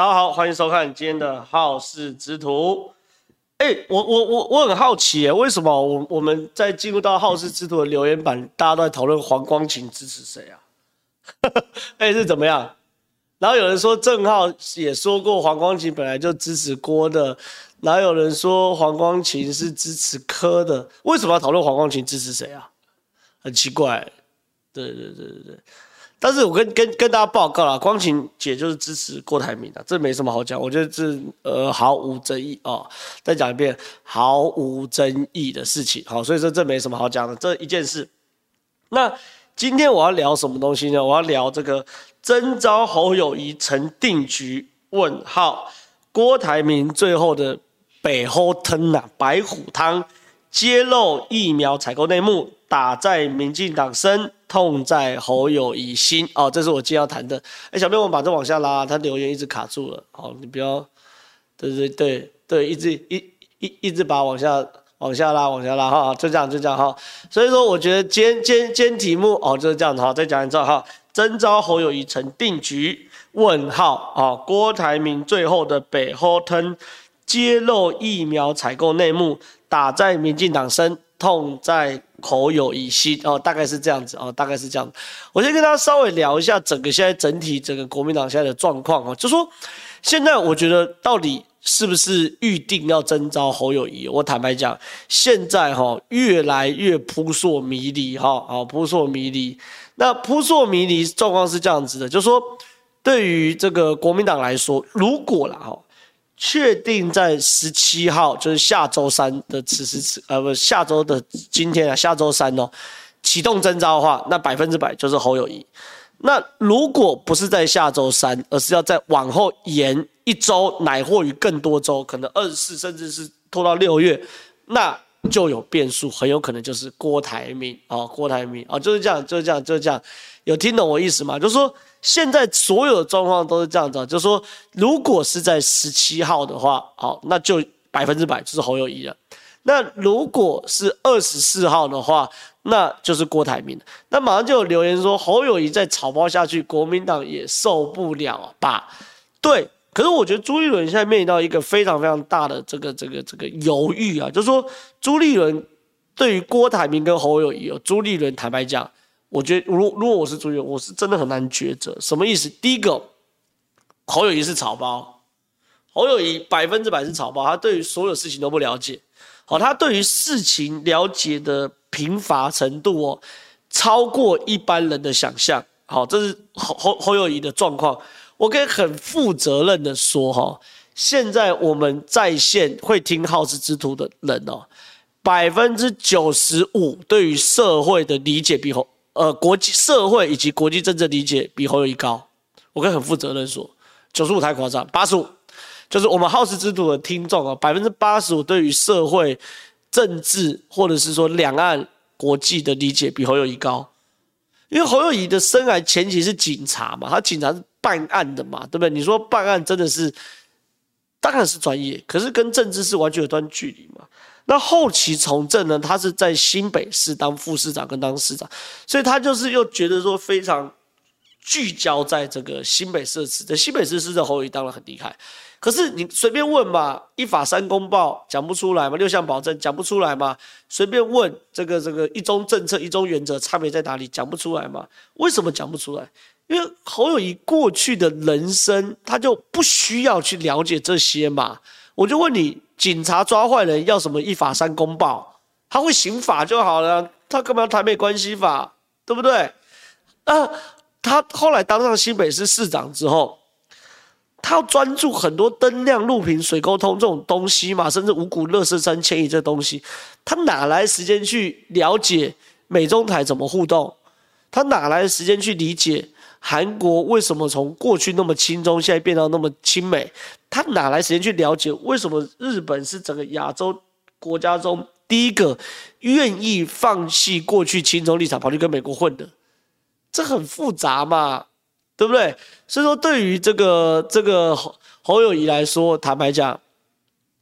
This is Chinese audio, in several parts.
大家好，欢迎收看今天的好事之徒。哎、我我我我很好奇哎，为什么我我们在进入到好事之徒的留言板，大家都在讨论黄光芹支持谁啊？哎、是怎么样？然后有人说郑浩也说过黄光芹本来就支持郭的，然后有人说黄光芹是支持柯的，为什么要讨论黄光芹支持谁啊？很奇怪。对对对对对。但是我跟跟跟大家报告了，光晴姐就是支持郭台铭的，这没什么好讲，我觉得这呃毫无争议哦。再讲一遍，毫无争议的事情，好，所以说这没什么好讲的这一件事。那今天我要聊什么东西呢？我要聊这个征召侯友宜成定局？问号，郭台铭最后的白虎汤啊，白虎汤揭露疫苗采购内幕，打在民进党身。痛在侯友宜心哦，这是我今天要谈的。哎、小编，我们把这往下拉，他留言一直卡住了。好，你不要，对对对对，一直一一一直把往下往下拉往下拉哈，就这样就这样哈。所以说，我觉得今天今天今天题目哦就是这样的哈。再讲一次哈，征召侯友宜成定局？问号啊，郭台铭最后的白虎汤揭露疫苗采购内幕，打在民进党身，痛在。侯友宜心哦，大概是这样子哦，大概是这样。我先跟大家稍微聊一下整个现在整体整个国民党现在的状况哦，就说现在我觉得到底是不是预定要征召侯友宜？我坦白讲，现在哈越来越扑朔迷离哈，好扑朔迷离。那扑朔迷离状况是这样子的，就说对于这个国民党来说，如果了哈。确定在十七号，就是下周三的此时此呃不下周的今天啊，下周三哦，启动征召的话，那百分之百就是侯友宜。那如果不是在下周三，而是要再往后延一周，乃或于更多周，可能二十四甚至是拖到六月，那就有变数，很有可能就是郭台铭啊，郭台铭啊，就是这样，就是这样，就是这样。有听懂我意思吗？就是说。现在所有的状况都是这样子，就是说，如果是在十七号的话，好，那就百分之百就是侯友谊了。那如果是二十四号的话，那就是郭台铭。那马上就有留言说，侯友谊再草包下去，国民党也受不了吧？对，可是我觉得朱立伦现在面临到一个非常非常大的这个这个这个犹豫啊，就是说，朱立伦对于郭台铭跟侯友谊，哦，朱立伦坦白讲。我觉得，如如果我是朱立伦，我是真的很难抉择。什么意思？第一个，侯友宜是草包，侯友宜百分之百是草包，他对于所有事情都不了解。好，他对于事情了解的贫乏程度哦，超过一般人的想象。好，这是侯侯侯友宜的状况。我可以很负责任的说，哈，现在我们在线会听好事之徒的人哦，百分之九十五对于社会的理解比侯。呃，国际社会以及国际政治理解比侯友谊高，我可以很负责任说，九十五太夸张，八十五就是我们好事之徒的听众啊，百分之八十五对于社会政治或者是说两岸国际的理解比侯友谊高，因为侯友谊的生涯前期是警察嘛，他警察是办案的嘛，对不对？你说办案真的是，当然是专业，可是跟政治是完全有段距离嘛。那后期从政呢，他是在新北市当副市长跟当市长，所以他就是又觉得说非常聚焦在这个新北市市政。新北市市长侯友当然很厉害，可是你随便问嘛，一法三公报讲不出来嘛，六项保证讲不出来嘛，随便问这个这个一中政策一中原则差别在哪里讲不出来嘛？为什么讲不出来？因为侯友宜过去的人生他就不需要去了解这些嘛。我就问你。警察抓坏人要什么一法三公报？他会刑法就好了，他干嘛要台美关系法？对不对？啊，他后来当上新北市市长之后，他要专注很多灯亮、路平、水沟通这种东西嘛，甚至五股、垃圾山迁移这东西，他哪来时间去了解美中台怎么互动？他哪来时间去理解？韩国为什么从过去那么亲中，现在变到那么亲美？他哪来时间去了解为什么日本是整个亚洲国家中第一个愿意放弃过去亲中立场，跑去跟美国混的？这很复杂嘛，对不对？所以说，对于这个这个侯侯友宜来说，坦白讲，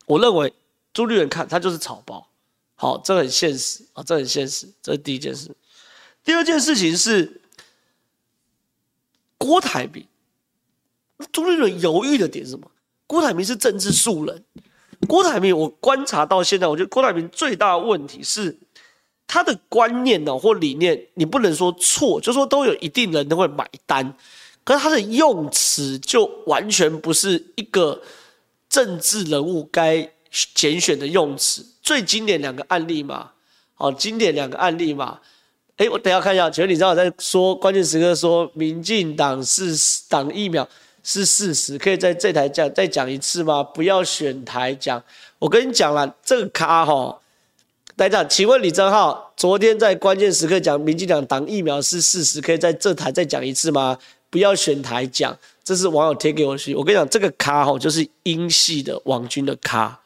我认为朱立伦看他就是草包。好，这很现实啊，这很现实，这是第一件事。第二件事情是。郭台铭，朱立伦犹豫的点是什么？郭台铭是政治素人。郭台铭，我观察到现在，我觉得郭台铭最大的问题是他的观念呢，或理念，你不能说错，就说都有一定人都会买单，可是他的用词就完全不是一个政治人物该拣选的用词。最经典两个案例嘛，好，经典两个案例嘛。哎，我等下看一下，请问你知道我在说关键时刻说民进党是党疫苗是事实，可以在这台讲再讲一次吗？不要选台讲。我跟你讲了，这个咖哈，来讲，请问李正浩昨天在关键时刻讲民进党党疫苗是事实，可以在这台再讲一次吗？不要选台讲，这是网友贴给我去。我跟你讲，这个咖哈就是英系的王军的咖。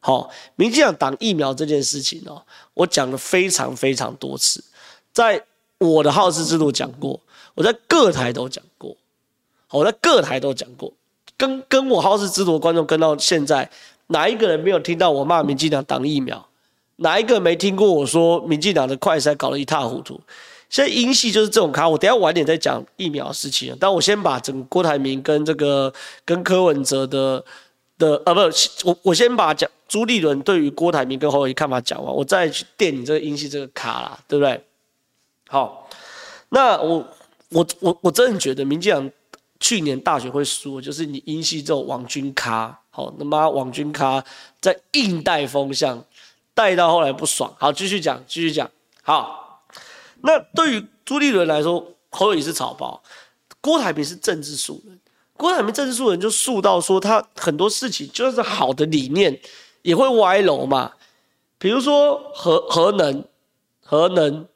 好，民进党党疫苗这件事情哦，我讲了非常非常多次。在我的好事之徒讲过，我在各台都讲，我在各台都讲过，跟跟我好事之徒的观众跟到现在，哪一个人没有听到我骂民进党挡疫苗？哪一个没听过我说民进党的快筛搞得一塌糊涂？现在英系就是这种咖，我等下晚点再讲疫苗事情。但我先把整个郭台铭跟这个跟柯文哲的的啊，不，我我先把讲朱立伦对于郭台铭跟侯友宜看法讲完，我再去垫你这个英系这个卡啦，对不对？好，那我我我我真的觉得民进党去年大选会输，就是你英系这种网军咖，好，他妈网军咖在硬带风向，带到后来不爽。好，继续讲，继续讲。好，那对于朱立伦来说，侯友宜是草包，郭台铭是政治素人。郭台铭政治素人就素到说，他很多事情就是好的理念也会歪楼嘛，比如说核核能，核能。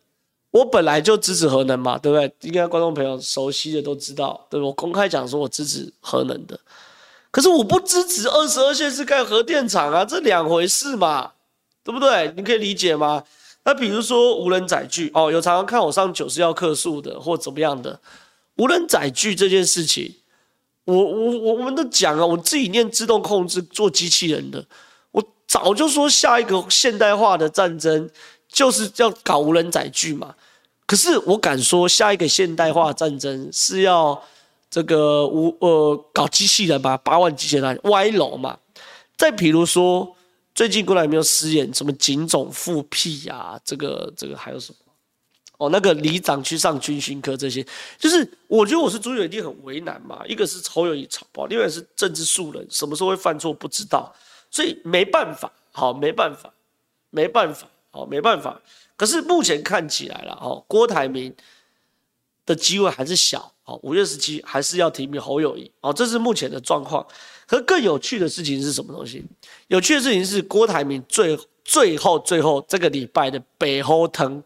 我本来就支持核能嘛，对不对？应该观众朋友熟悉的都知道，对，我公开讲说我支持核能的，可是我不支持二十二线是盖核电厂啊，这两回事嘛，对不对？你可以理解吗？那比如说无人载具哦，有常常看我上九十要客诉的或怎么样的无人载具这件事情，我我我们都讲啊，我自己念自动控制做机器人的，我早就说下一个现代化的战争。就是要搞无人载具嘛，可是我敢说，下一个现代化战争是要这个无呃搞机器人吧，八万机器人歪楼嘛。再比如说，最近过来有没有失言，什么警种复辟呀？这个这个还有什么？哦，那个里长去上军训课，这些就是我觉得我是朱立伦一定很为难嘛。一个是侯友宜草包，另外是政治素人，什么时候会犯错不知道，所以没办法，好，没办法，没办法。哦，没办法，可是目前看起来了，哦，郭台铭的机会还是小，哦，五月十七还是要提名侯友谊，哦，这是目前的状况。可更有趣的事情是什么东西？有趣的事情是郭台铭最最后最后这个礼拜的北后腾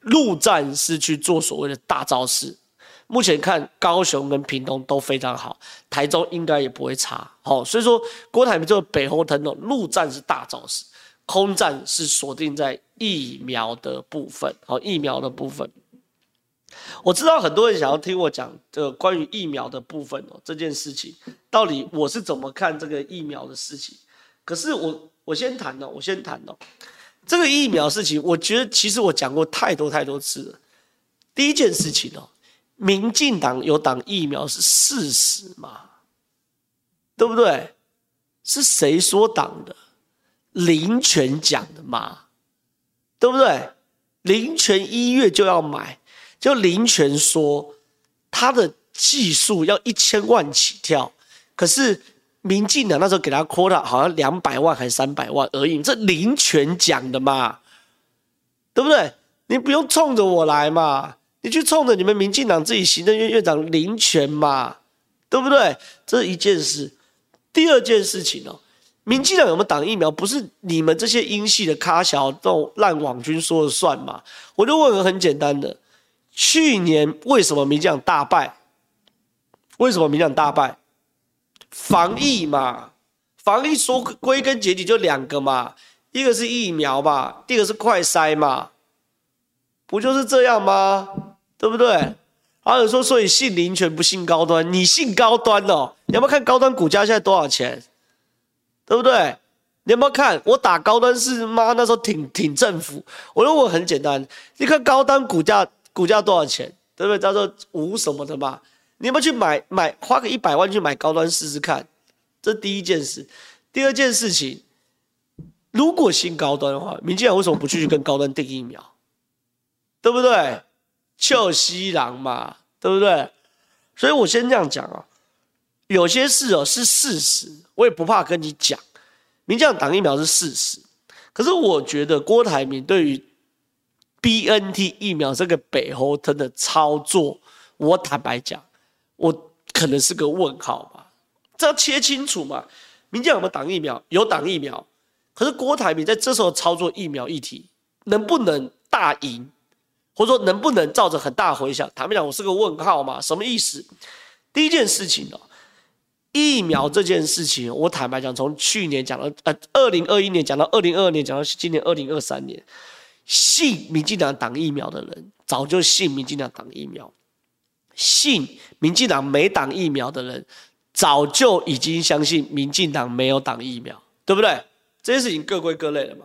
陆战是去做所谓的大招式。目前看高雄跟屏东都非常好，台中应该也不会差，哦，所以说郭台铭这个北后腾的陆战是大招式。空战是锁定在疫苗的部分，好，疫苗的部分。我知道很多人想要听我讲这关于疫苗的部分哦，这件事情到底我是怎么看这个疫苗的事情？可是我我先谈哦，我先谈哦，这个疫苗事情，我觉得其实我讲过太多太多次了。第一件事情哦，民进党有挡疫苗是事实嘛？对不对？是谁说挡的？林全讲的嘛，对不对？林全一月就要买，就林全说他的技术要一千万起跳，可是民进党那时候给他 quota 好像两百万还是三百万而已，这林全讲的嘛，对不对？你不用冲着我来嘛，你去冲着你们民进党自己行政院院长林全嘛，对不对？这一件事。第二件事情哦。民进党有没有挡疫苗？不是你们这些英系的咖小这种烂网军说了算嘛？我就问个很简单的：去年为什么民进党大败？为什么民进党大败？防疫嘛，防疫说归根结底就两个嘛，一个是疫苗嘛，第二个是快筛嘛，不就是这样吗？对不对？还有说，所以信林权不信高端，你信高端哦？你要不要看高端股价现在多少钱？对不对？你有没有看我打高端是妈那时候挺挺政府？我认为很简单，你看高端股价股价多少钱？对不对？叫做五什么的嘛？你有没有去买买花个一百万去买高端试试看？这第一件事。第二件事情，如果新高端的话，民进党为什么不去跟高端订疫苗？对不对？就西郎嘛，对不对？所以我先这样讲啊，有些事哦是事实，我也不怕跟你讲。民进党挡疫苗是事实，可是我觉得郭台铭对于 BNT 疫苗这个北侯特的操作，我坦白讲。我可能是个问号吧，这要切清楚嘛。民进党有没有挡疫苗？有挡疫苗，可是郭台铭在这时候操作疫苗议题，能不能大赢，或者说能不能造成很大回响？坦白讲，我是个问号嘛。什么意思？第一件事情哦，疫苗这件事情，我坦白讲，从去年讲到呃，二零二一年讲到二零二二年，讲到今年二零二三年，信民进党挡疫苗的人，早就信民进党挡疫苗。信民进党没挡疫苗的人，早就已经相信民进党没有挡疫苗，对不对？这件事情各归各类了嘛。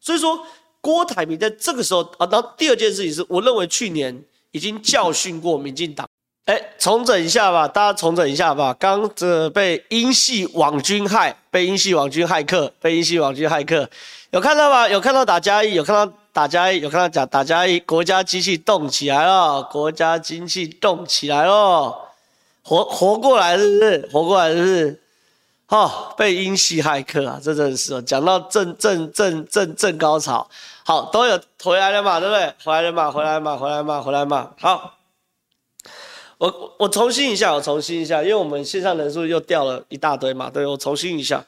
所以说，郭台铭在这个时候啊，然后第二件事情是，我认为去年已经教训过民进党。哎，重整一下吧，大家重整一下吧。刚这被英系网军害，被英系网军骇客，被英系网军骇客，有看到吗？有看到打加一，有看到。打加一，有看到讲打加一，国家机器动起来了，国家机器动起来了，活活过来是不是？活过来是不是？哦，被英系骇客啊，这真的是哦，讲到正正正正正高潮，好，都有回来了嘛，对不对？回来了嘛，回来嘛，回来嘛，回来嘛，好，我我重新一下，我重新一下，因为我们线上人数又掉了一大堆嘛，对，我重新一下。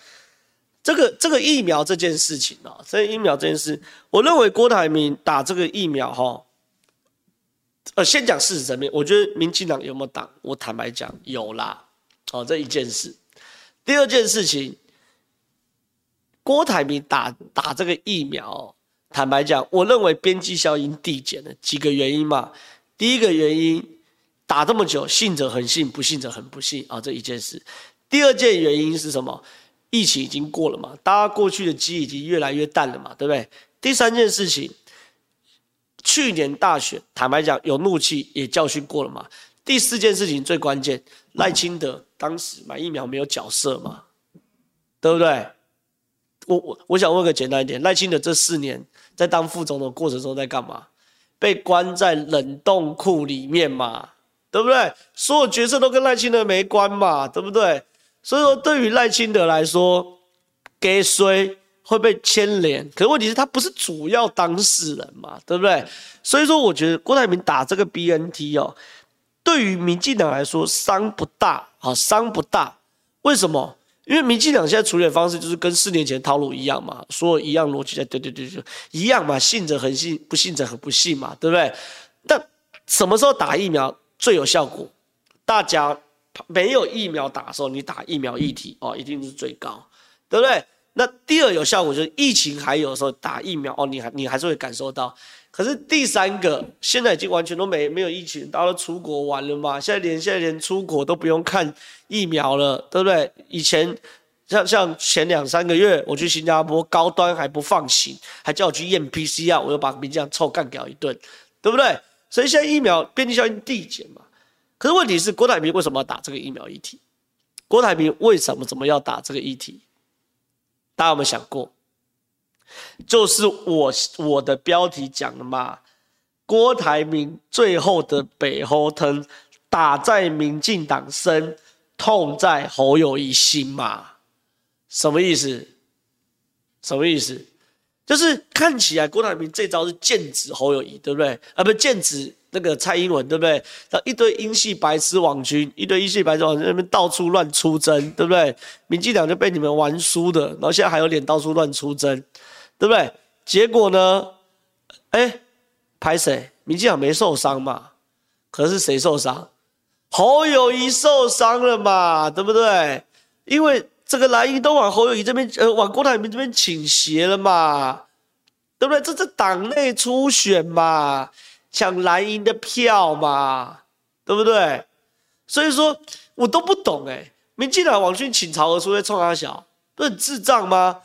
这个这个疫苗这件事情啊，这疫苗这件事，我认为郭台铭打这个疫苗哈，呃，先讲事实层面，我觉得民进党有没有打？我坦白讲有啦，哦，这一件事。第二件事情，郭台铭打打这个疫苗，坦白讲，我认为边际效应递减了几个原因嘛。第一个原因，打这么久，信者恒信，不信者恒不信啊，这一件事。第二件原因是什么？疫情已经过了嘛，大家过去的记忆已经越来越淡了嘛，对不对？第三件事情，去年大选，坦白讲有怒气也教训过了嘛。第四件事情最关键，赖清德当时买疫苗没有角色嘛，对不对？我我我想问个简单一点，赖清德这四年在当副总统过程中在干嘛？被关在冷冻库里面嘛，对不对？所有决策都跟赖清德没关嘛，对不对？所以说，对于赖清德来说，给谁会被牵连？可是问题是，他不是主要当事人嘛，对不对？所以说，我觉得郭台铭打这个 BNT 哦，对于民进党来说伤不大啊，伤不大。为什么？因为民进党现在处理的方式就是跟四年前套路一样嘛，所有一样逻辑，对对对对，一样嘛，信者恒信，不信者恒不信嘛，对不对？但什么时候打疫苗最有效果？大家。没有疫苗打的时候，你打疫苗一体哦，一定是最高，对不对？那第二有效果就是疫情还有的时候打疫苗哦，你还你还是会感受到。可是第三个现在已经完全都没没有疫情，大家都出国玩了嘛，现在连现在连出国都不用看疫苗了，对不对？以前像像前两三个月我去新加坡，高端还不放行，还叫我去验 PCR，我又把民将臭干掉一顿，对不对？所以现在疫苗边际效应递减嘛。可是问题是，郭台铭为什么要打这个疫苗议题？郭台铭为什么怎么要打这个议题？大家有没有想过？就是我我的标题讲的嘛，郭台铭最后的北侯疼，打在民进党身，痛在侯友谊心嘛？什么意思？什么意思？就是看起来郭台铭这招是剑指侯友宜，对不对？啊，不是剑指。那个蔡英文对不对？然后一堆英系白痴网军，一堆英系白痴网军那边到处乱出征，对不对？民进党就被你们玩输的，然后现在还有脸到处乱出征，对不对？结果呢？哎，拍谁？民进党没受伤嘛？可是谁受伤？侯友宜受伤了嘛？对不对？因为这个蓝营都往侯友宜这边，呃，往郭台铭这边倾斜了嘛？对不对？这是党内初选嘛？抢蓝营的票嘛，对不对？所以说我都不懂哎、欸，民进党网军倾巢而出在冲三小，不是智障吗？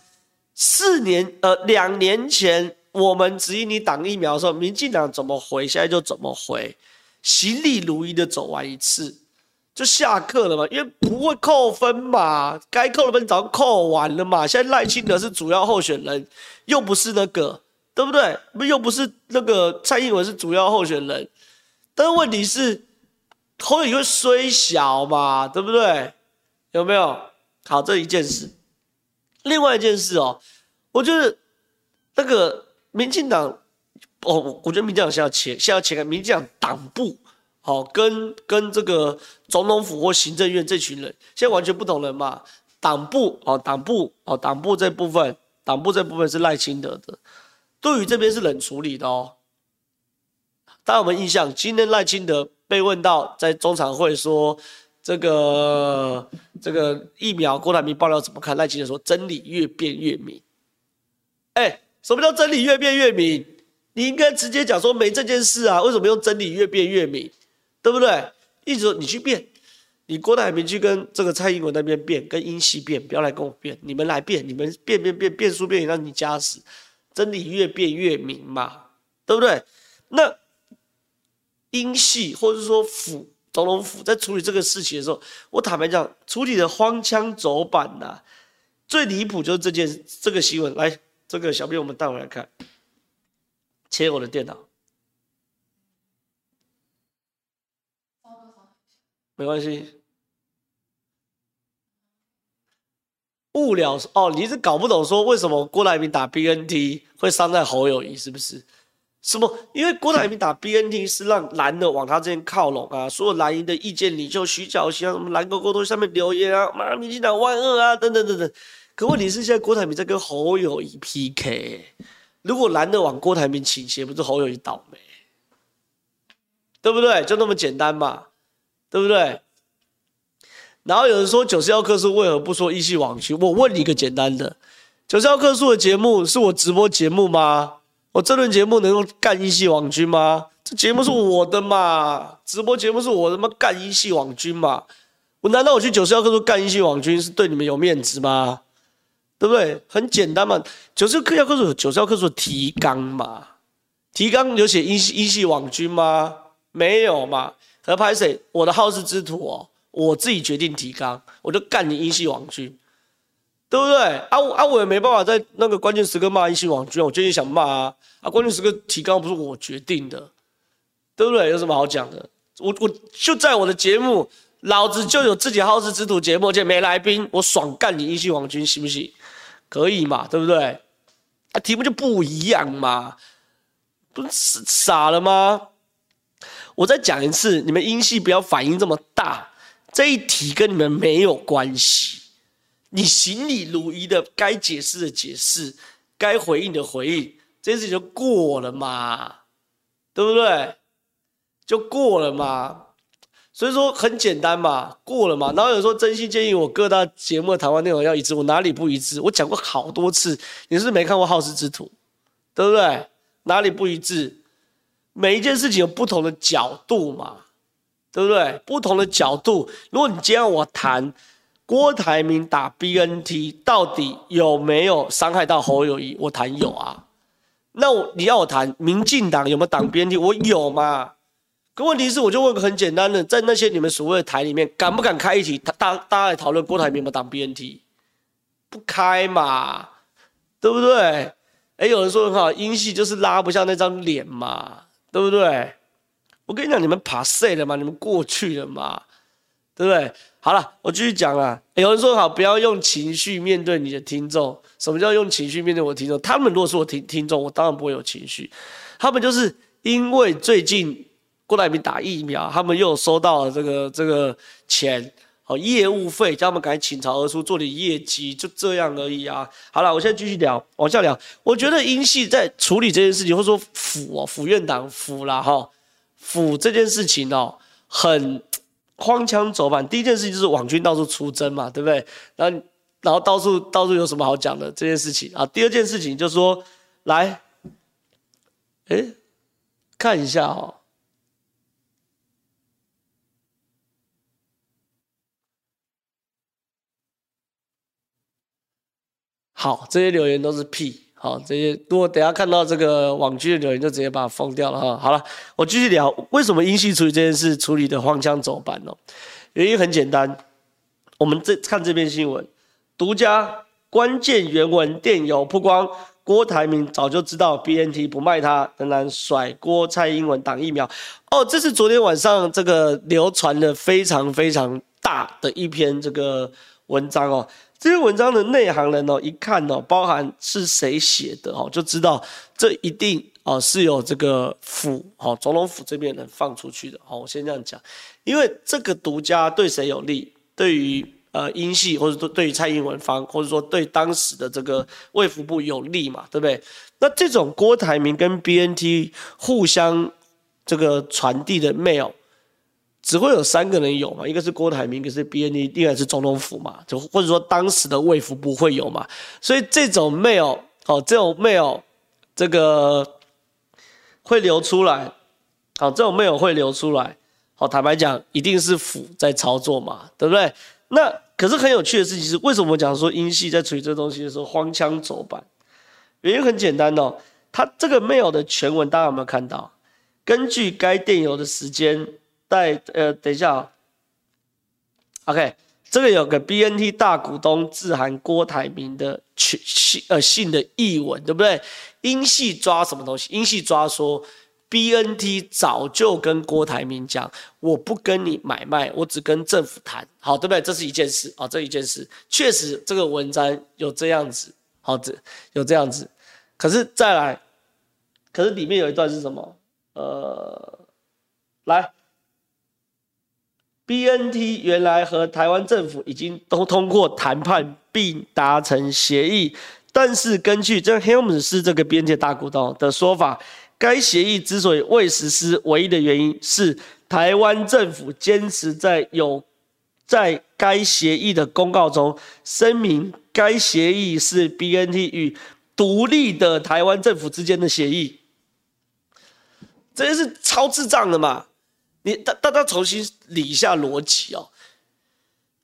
四年呃两年前我们质疑你挡疫苗的时候，民进党怎么回，现在就怎么回，行礼如仪的走完一次，就下课了嘛，因为不会扣分嘛，该扣的分早扣完了嘛。现在赖清德是主要候选人，又不是那个，对不对？又不是那个蔡英文是主要候选人，但是问题是侯友宜会衰小嘛，对不对？有没有？好，这一件事。另外一件事哦，我觉得那个民进党，哦，我觉得民进党先要切，先要切开民进党党部。好，跟跟这个总统府或行政院这群人，现在完全不同人嘛。党部哦，党部哦，党部这部分，党部这部分是赖清德的，杜宇这边是冷处理的哦。大家有没有印象？今天赖清德被问到在中常会说这个这个疫苗郭台铭爆料怎么看？赖清德说真理越辩越明。哎，什么叫真理越辩越明？你应该直接讲说没这件事啊，为什么用真理越辩越明？对不对？一直说你去变，你郭台铭去跟这个蔡英文那边变，跟英系变，不要来跟我变，你们来变，你们变变变变输辩赢让你加死，真理越变越明嘛，对不对？那英系或者说府总统府在处理这个事情的时候，我坦白讲，处理的荒腔走板呐、最离谱就是这件这个新闻。来，这个小编我们带回来看，切我的电脑。没关系，物料哦，你是搞不懂说为什么郭台铭打 BNT 会伤在侯友谊是不是？什么？因为郭台铭打 BNT 是让蓝的往他这边靠拢啊，所有蓝营的意见领袖徐巧芯，什么蓝勾勾都下面留言啊，妈，民进党万恶啊，等等等等。可问题是现在郭台铭在跟侯友谊 PK，如果蓝的往郭台铭倾斜，不是侯友谊倒霉，对不对？就那么简单嘛。对不对？然后有人说九十一棵树为何不说一系网军？我问你一个简单的：九十一棵树的节目是我直播节目吗？我这轮节目能够干一系网军吗？这节目是我的嘛？直播节目是我他妈？干一系网军嘛？我难道我去九十一棵树干一系网军是对你们有面子吗？对不对？很简单嘛。九十一棵树有九十一棵树的提纲嘛？提纲有写一系一系网军吗？没有嘛？合拍谁？我的好事之徒哦，我自己决定提纲，我就干你英系网军，对不对？啊我啊我也没办法在那个关键时刻骂英系网军，我最近想骂啊啊！关键时刻提纲不是我决定的，对不对？有什么好讲的？我我就在我的节目，老子就有自己好事之徒节目，而且没来宾，我爽干你英系网军行不行？可以嘛？对不对？啊，题目就不一样嘛，不是傻了吗？我再讲一次，你们音系不要反应这么大，这一题跟你们没有关系。你行礼如仪的，该解释的解释，该回应的回应，这件事情就过了嘛，对不对？就过了嘛。所以说很简单嘛，过了嘛。然后有人说真心建议我各大节目的谈话内容要一致，我哪里不一致？我讲过好多次，你是不是没看过《好事之徒》，对不对？哪里不一致？每一件事情有不同的角度嘛，对不对？不同的角度。如果你今天要我谈郭台铭打 BNT 到底有没有伤害到侯友谊，我谈有啊。那我你要我谈民进党有没有挡 BNT，我有嘛。可问题是，我就问个很简单的，在那些你们所谓的台里面，敢不敢开一题，大大家来讨论郭台铭有没有挡 BNT？不开嘛，对不对？哎，有人说很好，英系就是拉不下那张脸嘛。对不对？我跟你讲，你们爬碎了嘛，你们过去了嘛，对不对？好了，我继续讲了。有人说好，不要用情绪面对你的听众。什么叫用情绪面对我的听众？他们如果是我听听众，我当然不会有情绪。他们就是因为最近郭台铭打疫苗，他们又收到了这个这个钱。哦，业务费叫他们赶紧倾巢而出做点业绩，就这样而已啊。好了，我现在继续聊，往下聊。我觉得英系在处理这件事情，或者说府哦，府院长府啦哈，府这件事情哦，很荒腔走板。第一件事情就是网军到处出征嘛，对不对？然后然后到处到处有什么好讲的这件事情啊？第二件事情就是说，来，哎，看一下哦。好，这些留言都是屁。好，这些如果等下看到这个网剧的留言，就直接把它封掉了哈。好了，我继续聊，为什么英系处理这件事处理的荒腔走板呢？原因很简单，我们这看这篇新闻，独家关键原文电邮曝光。郭台铭早就知道 BNT 不卖他，仍然甩锅蔡英文挡疫苗。哦，这是昨天晚上这个流传的非常非常大的一篇这个文章哦。这篇文章的内行人哦，一看哦，包含是谁写的哦，就知道这一定哦是有这个府哦，总统府这边人放出去的。哦，我先这样讲，因为这个独家对谁有利？对于。呃，英系或者说对于蔡英文方，或者说对当时的这个卫福部有利嘛，对不对？那这种郭台铭跟 BNT 互相这个传递的 mail，只会有三个人有嘛？一个是郭台铭，一个是 BNT，另外是总统府嘛，就或者说当时的卫福部会有嘛？所以这种 mail，哦，这种 mail，这个会流出来，好，这种 mail 会流出来，好，坦白讲，一定是府在操作嘛，对不对？那可是很有趣的事情是，为什么我讲说英系在处理这东西的时候荒腔走板？原因很简单哦，它这个 mail 的全文大家有没有看到？根据该电邮的时间，带呃，等一下啊、哦，OK，这个有个 BNT 大股东致函郭台铭的全信呃信的译文，对不对？英系抓什么东西？英系抓说。BNT 早就跟郭台铭讲，我不跟你买卖，我只跟政府谈，好，对不对？这是一件事啊，这一件事确实这个文章有这样子，好，这有这样子。可是再来，可是里面有一段是什么？呃，来，BNT 原来和台湾政府已经都通过谈判并达成协议，但是根据这 Helms 是这个边界大股东的说法。该协议之所以未实施，唯一的原因是台湾政府坚持在有在该协议的公告中声明，该协议是 BNT 与独立的台湾政府之间的协议。这是超智障的嘛？你大大家重新理一下逻辑哦。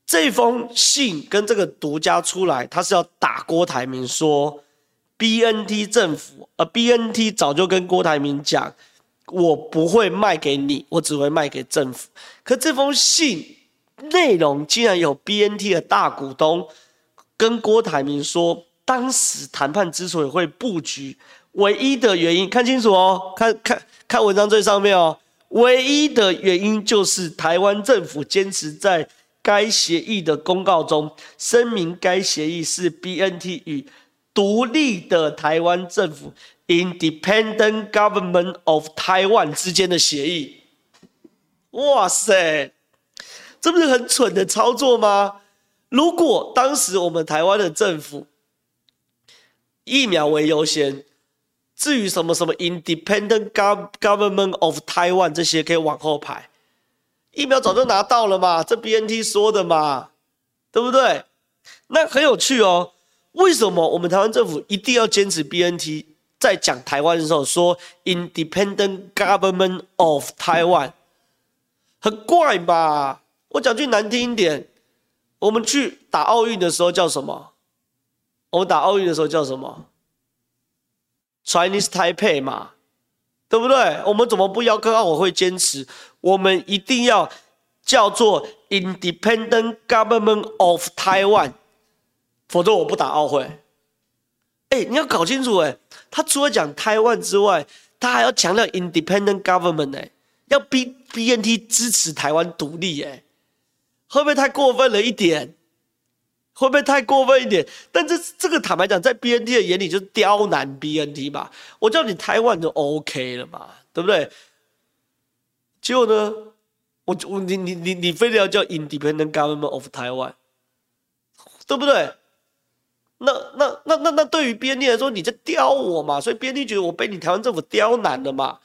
这封信跟这个独家出来，他是要打郭台铭说。BNT 政府，呃，BNT 早就跟郭台铭讲，我不会卖给你，我只会卖给政府。可这封信内容竟然有 BNT 的大股东跟郭台铭说，当时谈判之所以会布局，唯一的原因看清楚哦，看看看文章最上面哦，唯一的原因就是台湾政府坚持在该协议的公告中声明，该协议是 BNT 与。独立的台湾政府 （Independent Government of Taiwan） 之间的协议，哇塞，这不是很蠢的操作吗？如果当时我们台湾的政府疫苗为优先，至于什么什么 Independent Government of Taiwan 这些可以往后排，疫苗早就拿到了嘛，这 BNT 说的嘛，对不对？那很有趣哦。为什么我们台湾政府一定要坚持 BNT？在讲台湾的时候说 Independent Government of Taiwan，很怪吧？我讲句难听一点，我们去打奥运的时候叫什么？我们打奥运的时候叫什么？Chinese Taipei 嘛，对不对？我们怎么不要跟奥委会坚持？我们一定要叫做 Independent Government of Taiwan。否则我不打奥会。哎，你要搞清楚，哎，他除了讲台湾之外，他还要强调 independent government，哎，要逼 BNT 支持台湾独立，哎，会不会太过分了一点？会不会太过分一点？但这这个坦白讲，在 BNT 的眼里就是刁难 BNT 嘛。我叫你台湾就 OK 了嘛，对不对？结果呢，我我你你你你非得要叫 independent government of Taiwan，对不对？那那那那那对于 BNT 来说，你在刁我嘛？所以 BNT 觉得我被你台湾政府刁难了嘛？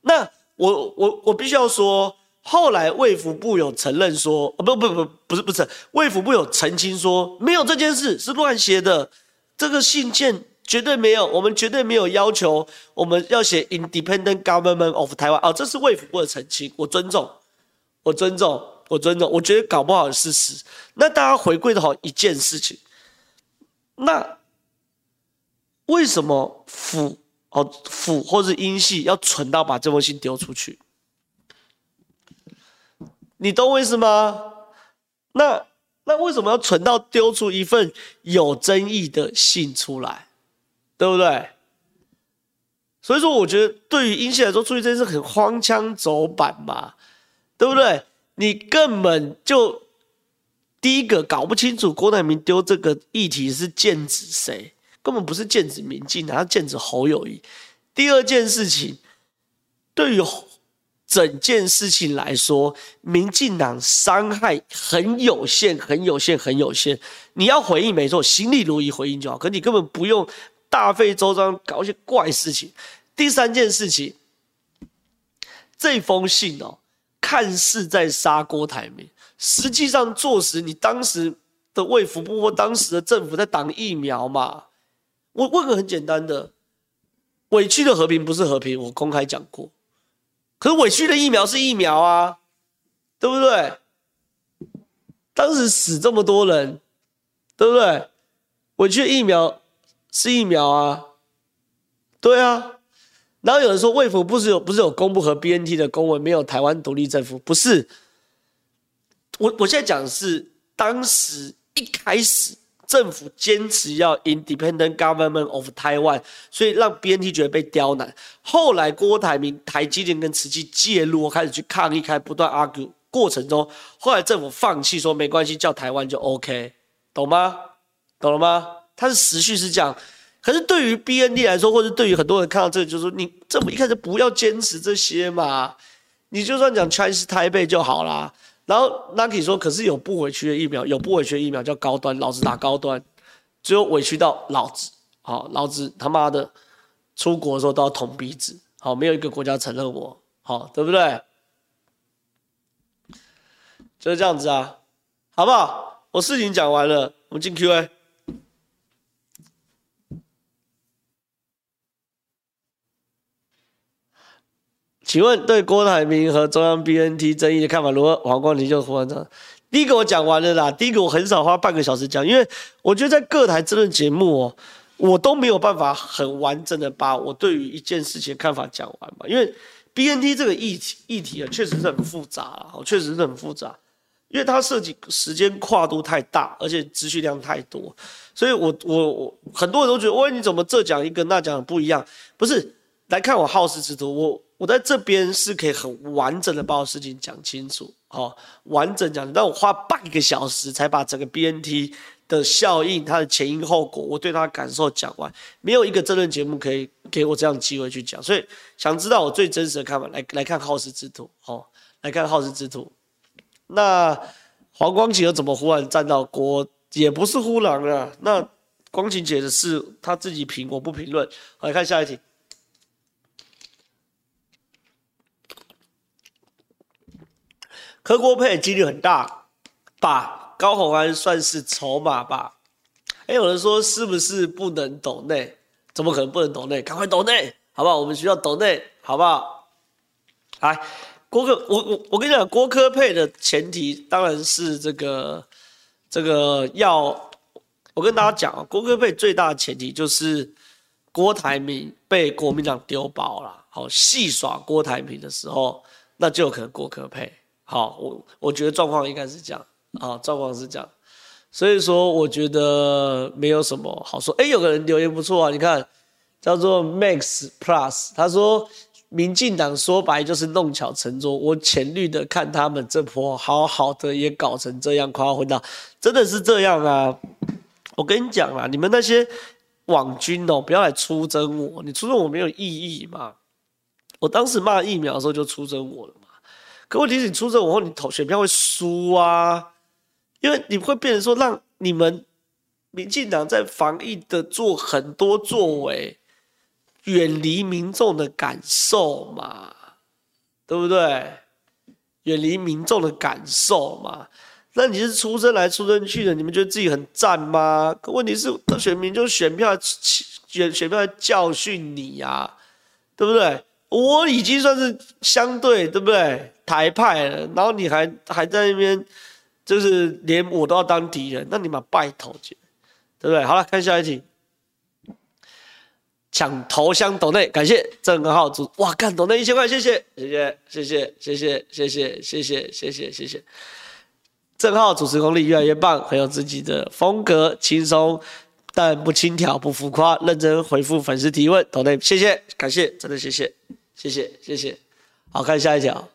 那我我我必须要说，后来卫福部有承认说，哦不不不不是不是，卫福部有澄清说，没有这件事是乱写的，这个信件绝对没有，我们绝对没有要求我们要写 Independent Government of Taiwan 哦，这是卫福部的澄清，我尊重，我尊重，我尊重，我觉得搞不好是事实。那大家回归的好一件事情。那为什么府哦府或是英系要蠢到把这封信丢出去？你懂我意思吗？那那为什么要存到丢出一份有争议的信出来，对不对？所以说，我觉得对于英系来说，出去这件事很荒腔走板嘛，对不对？你根本就第一个搞不清楚郭台铭丢这个议题是剑指谁，根本不是剑指民进党，他剑指侯友谊。第二件事情，对于整件事情来说，民进党伤害很有限，很有限，很有限。你要回应没错，行礼如一回应就好，可你根本不用大费周章搞一些怪事情。第三件事情，这封信哦，看似在杀郭台铭，实际上坐实你当时的卫福部或当时的政府在挡疫苗嘛。我问个很简单的。委屈的和平不是和平，我公开讲过。可委屈的疫苗是疫苗啊，对不对？当时死这么多人，对不对？委屈的疫苗是疫苗啊，对啊。然后有人说卫福不是有不是有公布和 BNT 的公文，没有台湾独立政府，不是。我我现在讲的是当时一开始。政府坚持要 independent government of Taiwan，所以让 BNT 觉得被刁难。后来郭台铭、台积电跟慈济介入，开始去抗议，开不断 argue 过程中，后来政府放弃说没关系，叫台湾就 OK，懂吗？懂了吗？它是时序是这样。可是对于 BNT 来说，或者对于很多人看到这个，就是说你政府一开始不要坚持这些嘛，你就算讲 Chinese Taipei 就好啦。然后 Nike 说：“可是有不委屈的疫苗，有不委屈的疫苗叫高端，老子打高端，最后委屈到老子，好，老子他妈的出国的时候都要捅鼻子，好，没有一个国家承认我，好，对不对？就是这样子啊，好不好？我事情讲完了，我们进 Q&A。”请问对郭台铭和中央 BNT 争议的看法如何？黄光庭就胡文章。第一个我讲完了啦。第一个我很少花半个小时讲，因为我觉得在各台争论节目哦，我都没有办法很完整的把我对于一件事情的看法讲完嘛。因为 BNT 这个议题议题啊，确实是很复杂啊，确实是很复杂，因为它涉及时间跨度太大，而且资讯量太多，所以我我我很多人都觉得，喂，你怎么这讲一个，那讲不一样？不是，来看我好事之徒，我。我在这边是可以很完整的把我事情讲清楚，好，完整讲，但我花半个小时才把整个 BNT 的效应、它的前因后果，我对它的感受讲完，没有一个政论节目可以给我这样机会去讲，所以想知道我最真实的看法，来来看好事之徒，好，来看好事之徒。那黄光芹又怎么忽然站到郭？也不是忽然啊，那光芹姐的事她自己评，我不评论。好，来看下一题。柯郭配几率很大吧？高虹安算是筹码吧？哎有人说是不是不能抖内？怎么可能不能抖内？赶快抖内，好不好？我们需要抖内，好不好？来，郭柯，我我我跟你讲，郭科配的前提当然是这个这个要，我跟大家讲啊，郭科配最大的前提就是郭台铭被国民党丢包了，好戏耍郭台铭的时候，那就有可能郭科配。好，我我觉得状况应该是这样，啊，状况是这样，所以说我觉得没有什么好说。哎，有个人留言不错啊，你看，叫做 Max Plus，他说民进党说白就是弄巧成拙，我浅绿的看他们这波好好的也搞成这样，夸混到真的是这样啊！我跟你讲啊，你们那些网军哦，不要来出征我，你出征我没有意义嘛。我当时骂疫苗的时候就出征我了嘛。可问题是，你出征我后，你投选票会输啊，因为你会变成说，让你们民进党在防疫的做很多作为，远离民众的感受嘛，对不对？远离民众的感受嘛，那你是出征来出征去的，你们觉得自己很赞吗？可问题是，选民就选票选选票来教训你呀、啊，对不对？我已经算是相对，对不对？台派了，然后你还还在那边，就是连我都要当敌人，那你们拜托去，对不对？好了，看下一题，抢头香斗内，感谢郑和浩主，哇，干斗内一千块，谢谢，谢谢，谢谢，谢谢，谢谢，谢谢，谢谢，谢谢。正皓主持功力越来越棒，很有自己的风格，轻松但不轻佻，不浮夸，认真回复粉丝提问。斗内，谢谢，感谢，真的谢谢，谢谢，谢谢。好，看下一条。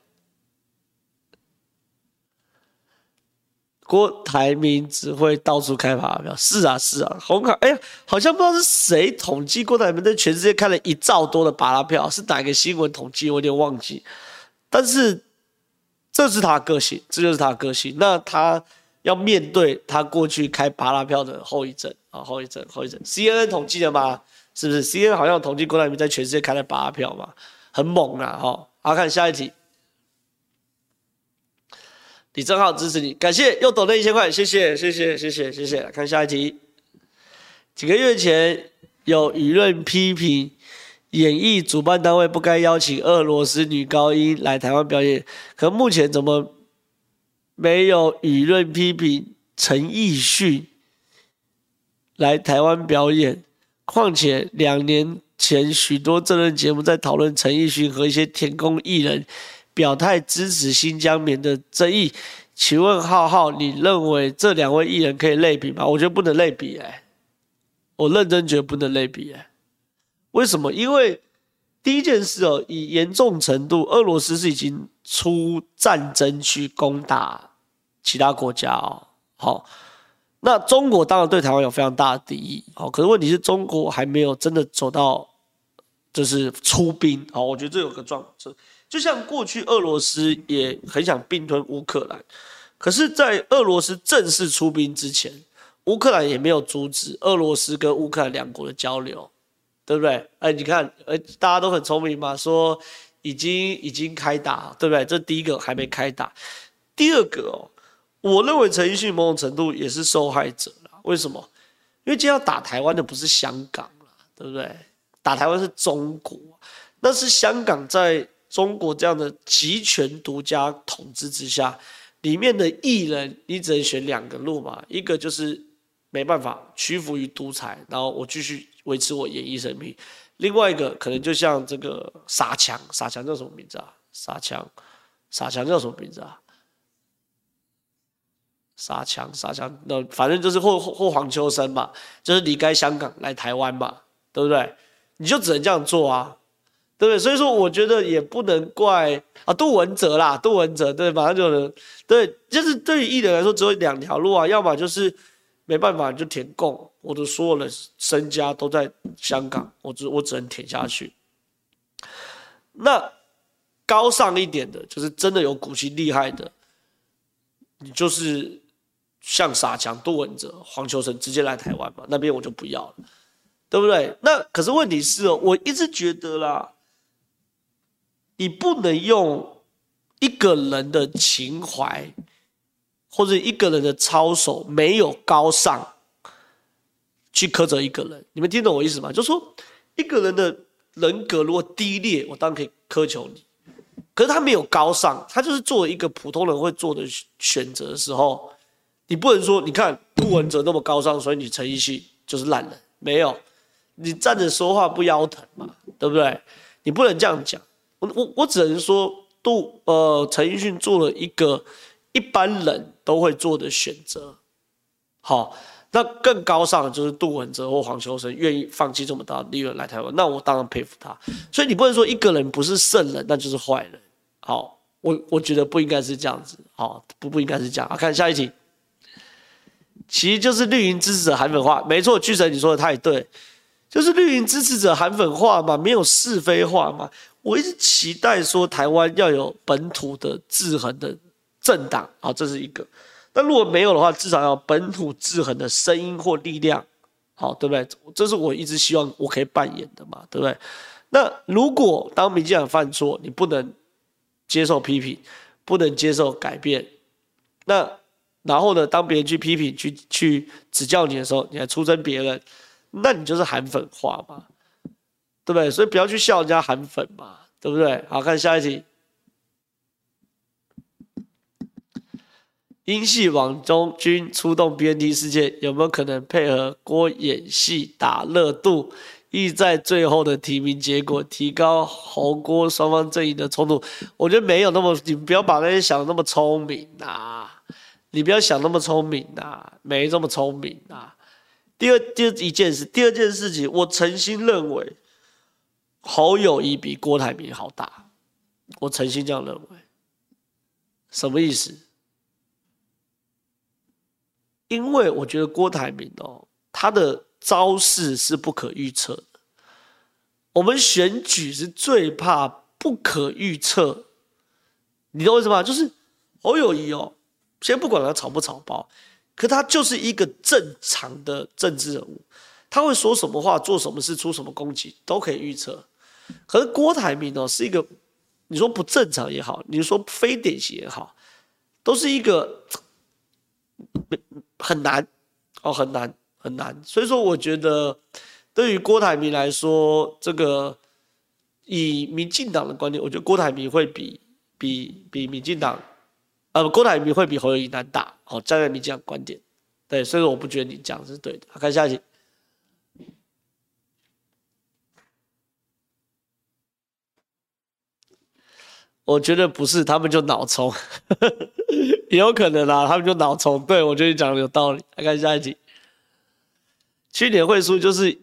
郭台铭只会到处开发票，是啊是啊，红卡，哎呀，好像不知道是谁统计郭台铭在全世界开了一兆多的巴拉票，是哪个新闻统计？我有点忘记。但是这是他个性，这就是他个性。那他要面对他过去开巴拉票的后遗症啊，后遗症，后遗症。CNN 统计的吗？是不是？CNN 好像统计郭台铭在全世界开了巴拉票嘛，很猛啊！哈，好，看下一题。李正浩支持你，感谢又抖了一千块，谢谢谢谢谢谢谢谢。看下一题，几个月前有舆论批评演艺主办单位不该邀请俄罗斯女高音来台湾表演，可目前怎么没有舆论批评陈奕迅来台湾表演？况且两年前许多政论节目在讨论陈奕迅和一些舔共艺人。表态支持新疆棉的争议，请问浩浩，你认为这两位艺人可以类比吗？我觉得不能类比，哎，我认真觉得不能类比，哎，为什么？因为第一件事哦，以严重程度，俄罗斯是已经出战争去攻打其他国家哦，好，那中国当然对台湾有非常大的敌意，好，可是问题是中国还没有真的走到就是出兵，好，我觉得这有个状况。就像过去俄罗斯也很想并吞乌克兰，可是，在俄罗斯正式出兵之前，乌克兰也没有阻止俄罗斯跟乌克兰两国的交流，对不对？哎，你看，哎，大家都很聪明嘛，说已经已经开打，对不对？这第一个还没开打，第二个哦，我认为陈奕迅某种程度也是受害者。为什么？因为今天要打台湾的不是香港啦，对不对？打台湾是中国，那是香港在。中国这样的集权独家统治之下，里面的艺人，你只能选两个路嘛，一个就是没办法屈服于独裁，然后我继续维持我演艺生命；另外一个可能就像这个傻强，傻强叫什么名字啊？傻强，傻强叫什么名字啊？傻强，傻强，那反正就是或或黄秋生嘛，就是离开香港来台湾嘛，对不对？你就只能这样做啊。对不对？所以说，我觉得也不能怪啊，杜文泽啦，杜文泽，对，马上就能，对，就是对于艺人来说，只有两条路啊，要么就是没办法就舔共，我的所有的身家都在香港，我只我只能舔下去。那高尚一点的，就是真的有骨气厉害的，你就是像傻强、杜文泽、黄秋生直接来台湾嘛，那边我就不要了，对不对？那可是问题是哦，我一直觉得啦。你不能用一个人的情怀，或者一个人的操守没有高尚，去苛责一个人。你们听懂我意思吗？就是说，一个人的人格如果低劣，我当然可以苛求你。可是他没有高尚，他就是做了一个普通人会做的选择的时候，你不能说，你看杜汶泽那么高尚，所以你陈奕迅就是烂人。没有，你站着说话不腰疼嘛，对不对？你不能这样讲。我我我只能说，杜呃陈奕迅做了一个一般人都会做的选择，好，那更高尚的就是杜汶泽或黄秋生愿意放弃这么大的利润来台湾，那我当然佩服他。所以你不能说一个人不是圣人，那就是坏人。好，我我觉得不应该是这样子，好，不不应该是这样。啊，看下一题，其实就是绿营支持者韩粉化，没错，巨神你说的太对，就是绿营支持者韩粉化嘛，没有是非化嘛。我一直期待说台湾要有本土的制衡的政党，好，这是一个。那如果没有的话，至少要本土制衡的声音或力量，好，对不对？这是我一直希望我可以扮演的嘛，对不对？那如果当民进党犯错，你不能接受批评，不能接受改变，那然后呢，当别人去批评、去去指教你的时候，你还出征别人，那你就是韩粉化嘛。对不对？所以不要去笑人家韩粉嘛，对不对？好，看下一题。英系网中军出动 BNT 事件，有没有可能配合郭演戏打热度，意在最后的提名结果提高侯郭双方阵营的冲突？我觉得没有那么，你不要把那些想的那么聪明呐、啊。你不要想那么聪明呐、啊，没这么聪明啊。第二，第二一件事，第二件事情，我诚心认为侯友宜比郭台铭好大，我诚心这样认为。什么意思？因为我觉得郭台铭哦，他的招式是不可预测的。我们选举是最怕不可预测，你懂我意思吗？就是侯友宜哦，先不管他草不草包。可他就是一个正常的政治人物，他会说什么话、做什么事、出什么攻击都可以预测。可是郭台铭哦，是一个你说不正常也好，你说非典型也好，都是一个很难哦，很难很难。所以说，我觉得对于郭台铭来说，这个以民进党的观点，我觉得郭台铭会比比比民进党。呃，郭台铭会比侯友宜难打，哦，站在你这样观点，对，所以我不觉得你讲的是对的。好，看下一题，我觉得不是，他们就脑冲，也 有可能啦，他们就脑冲。对，我觉得你讲的有道理。来看下一题，去年会输就是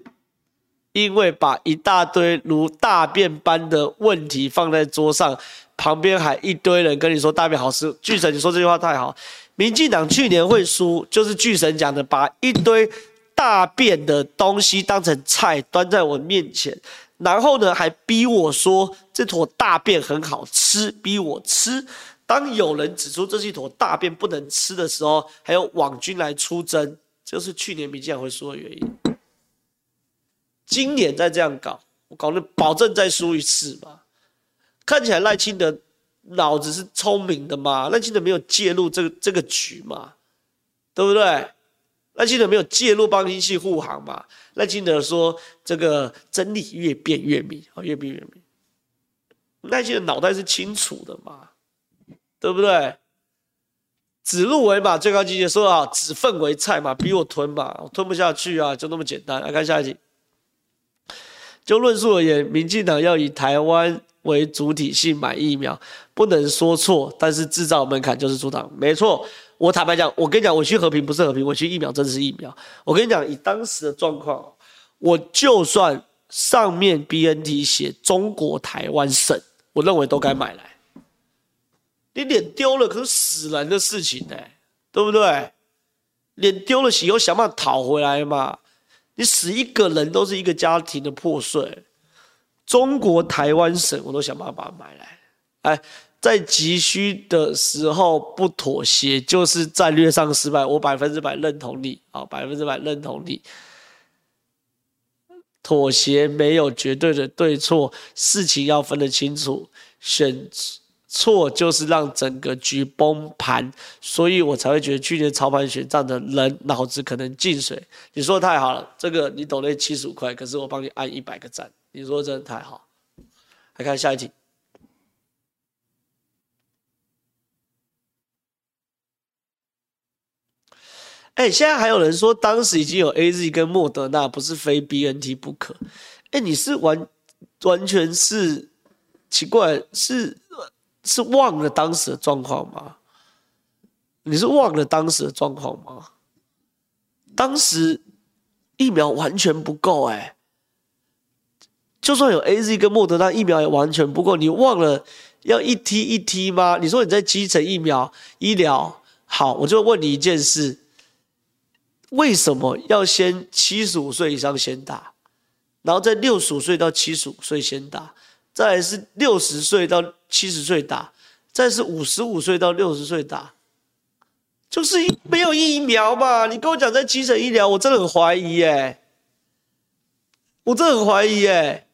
因为把一大堆如大便般的问题放在桌上。旁边还一堆人跟你说大便好吃，巨神，你说这句话太好。民进党去年会输，就是巨神讲的，把一堆大便的东西当成菜端在我面前，然后呢还逼我说这坨大便很好吃，逼我吃。当有人指出这是一坨大便不能吃的时候，还有网军来出征，就是去年民进党会输的原因。今年再这样搞，我搞的保证再输一次吧。看起来赖清德脑子是聪明的嘛？赖清德没有介入这个这个局嘛？对不对？赖清德没有介入帮英系护航嘛？赖清德说这个真理越辩越明啊，越辩越明。赖清德脑袋是清楚的嘛？对不对？指鹿为马，最高境界说啊，指粪为菜嘛，逼我吞嘛，我吞不下去啊，就那么简单。来看下一题。就论述而言，民进党要以台湾。为主体性买疫苗不能说错，但是制造门槛就是阻挡。没错，我坦白讲，我跟你讲，我去和平不是和平，我去疫苗真的是疫苗。我跟你讲，以当时的状况，我就算上面 BNT 写中国台湾省，我认为都该买来。你脸丢了，可是死人的事情呢、欸，对不对？脸丢了，以后想办法讨回来嘛。你死一个人都是一个家庭的破碎。中国台湾省，我都想办法把它买来。哎，在急需的时候不妥协，就是战略上失败。我百分之百认同你，啊，百分之百认同你。妥协没有绝对的对错，事情要分得清楚。选错就是让整个局崩盘，所以我才会觉得去年操盘选战的人脑子可能进水。你说的太好了，这个你抖内七十五块，可是我帮你按一百个赞。你说真的太好，来看下一题。哎，现在还有人说，当时已经有 AZ 跟莫德纳，不是非 BNT 不可。哎，你是完完全是奇怪，是是忘了当时的状况吗？你是忘了当时的状况吗？当时疫苗完全不够，哎。就算有 AZ 跟莫德纳疫苗也完全不够，你忘了要一梯一梯吗？你说你在基层疫苗医疗好，我就问你一件事：为什么要先七十五岁以上先打，然后在六十五岁到七十五岁先打，再是六十岁到七十岁打，再是五十五岁到六十岁打？就是没有疫苗嘛？你跟我讲在基层医疗，我真的很怀疑耶，我真的很怀疑耶。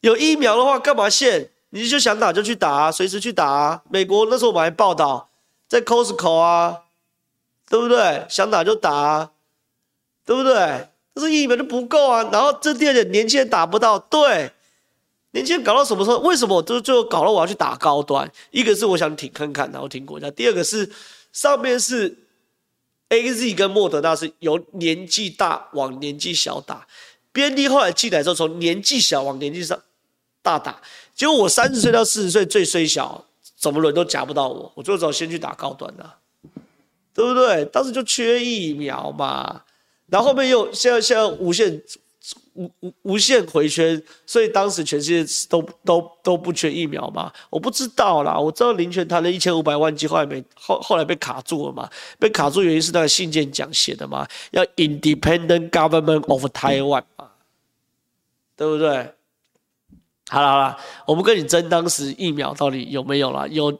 有疫苗的话，干嘛限？你就想打就去打啊，随时去打啊。美国那时候我们还报道，在 Costco 啊，对不对？想打就打啊，对不对？但是疫苗就不够啊。然后这第二点，年轻人打不到，对，年轻人搞到什么时候？为什么我就最后搞了我要去打高端？一个是我想挺看看，然后挺国家；第二个是上面是 AZ 跟莫德纳是由年纪大往年纪小打，B N D 后来进来之后，从年纪小往年纪上。大打，结果我三十岁到四十岁最衰小，怎么轮都夹不到我，我就只好先去打高端了，对对不对？当时就缺疫苗嘛，然后后面又现在现在无限无无无限回圈，所以当时全世界都都都不缺疫苗嘛？我不知道啦，我知道林全谈了一千五百万剂，后来没后后来被卡住了嘛？被卡住原因是那个信件讲写的嘛？要 Independent Government of Taiwan 嘛？对不对？好了好了，我们跟你争当时疫苗到底有没有了？有。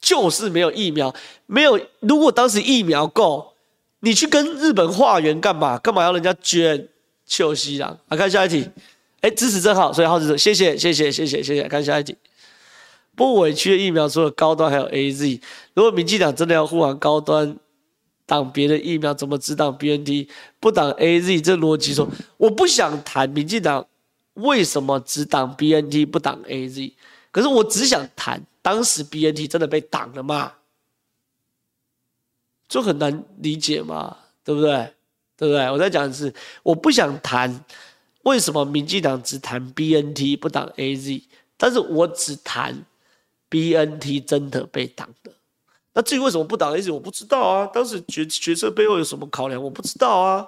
就是没有疫苗，没有。如果当时疫苗够，你去跟日本化缘干嘛？干嘛要人家捐？秋西郎，来看下一题。哎，支持真好，所以好支持，谢谢，谢谢，谢谢，谢谢。看下一题。不委屈的疫苗除了高端还有 AZ。如果民进党真的要护航高端，挡别的疫苗，怎么只挡 BNT 不挡 AZ？这逻辑说，我不想谈民进党为什么只挡 BNT 不挡 AZ，可是我只想谈。当时 BNT 真的被挡了吗？就很难理解嘛，对不对？对不对？我在讲的是，我不想谈为什么民进党只谈 BNT 不挡 AZ，但是我只谈 BNT 真的被挡的。那至于为什么不挡 AZ，我不知道啊。当时决决策背后有什么考量，我不知道啊。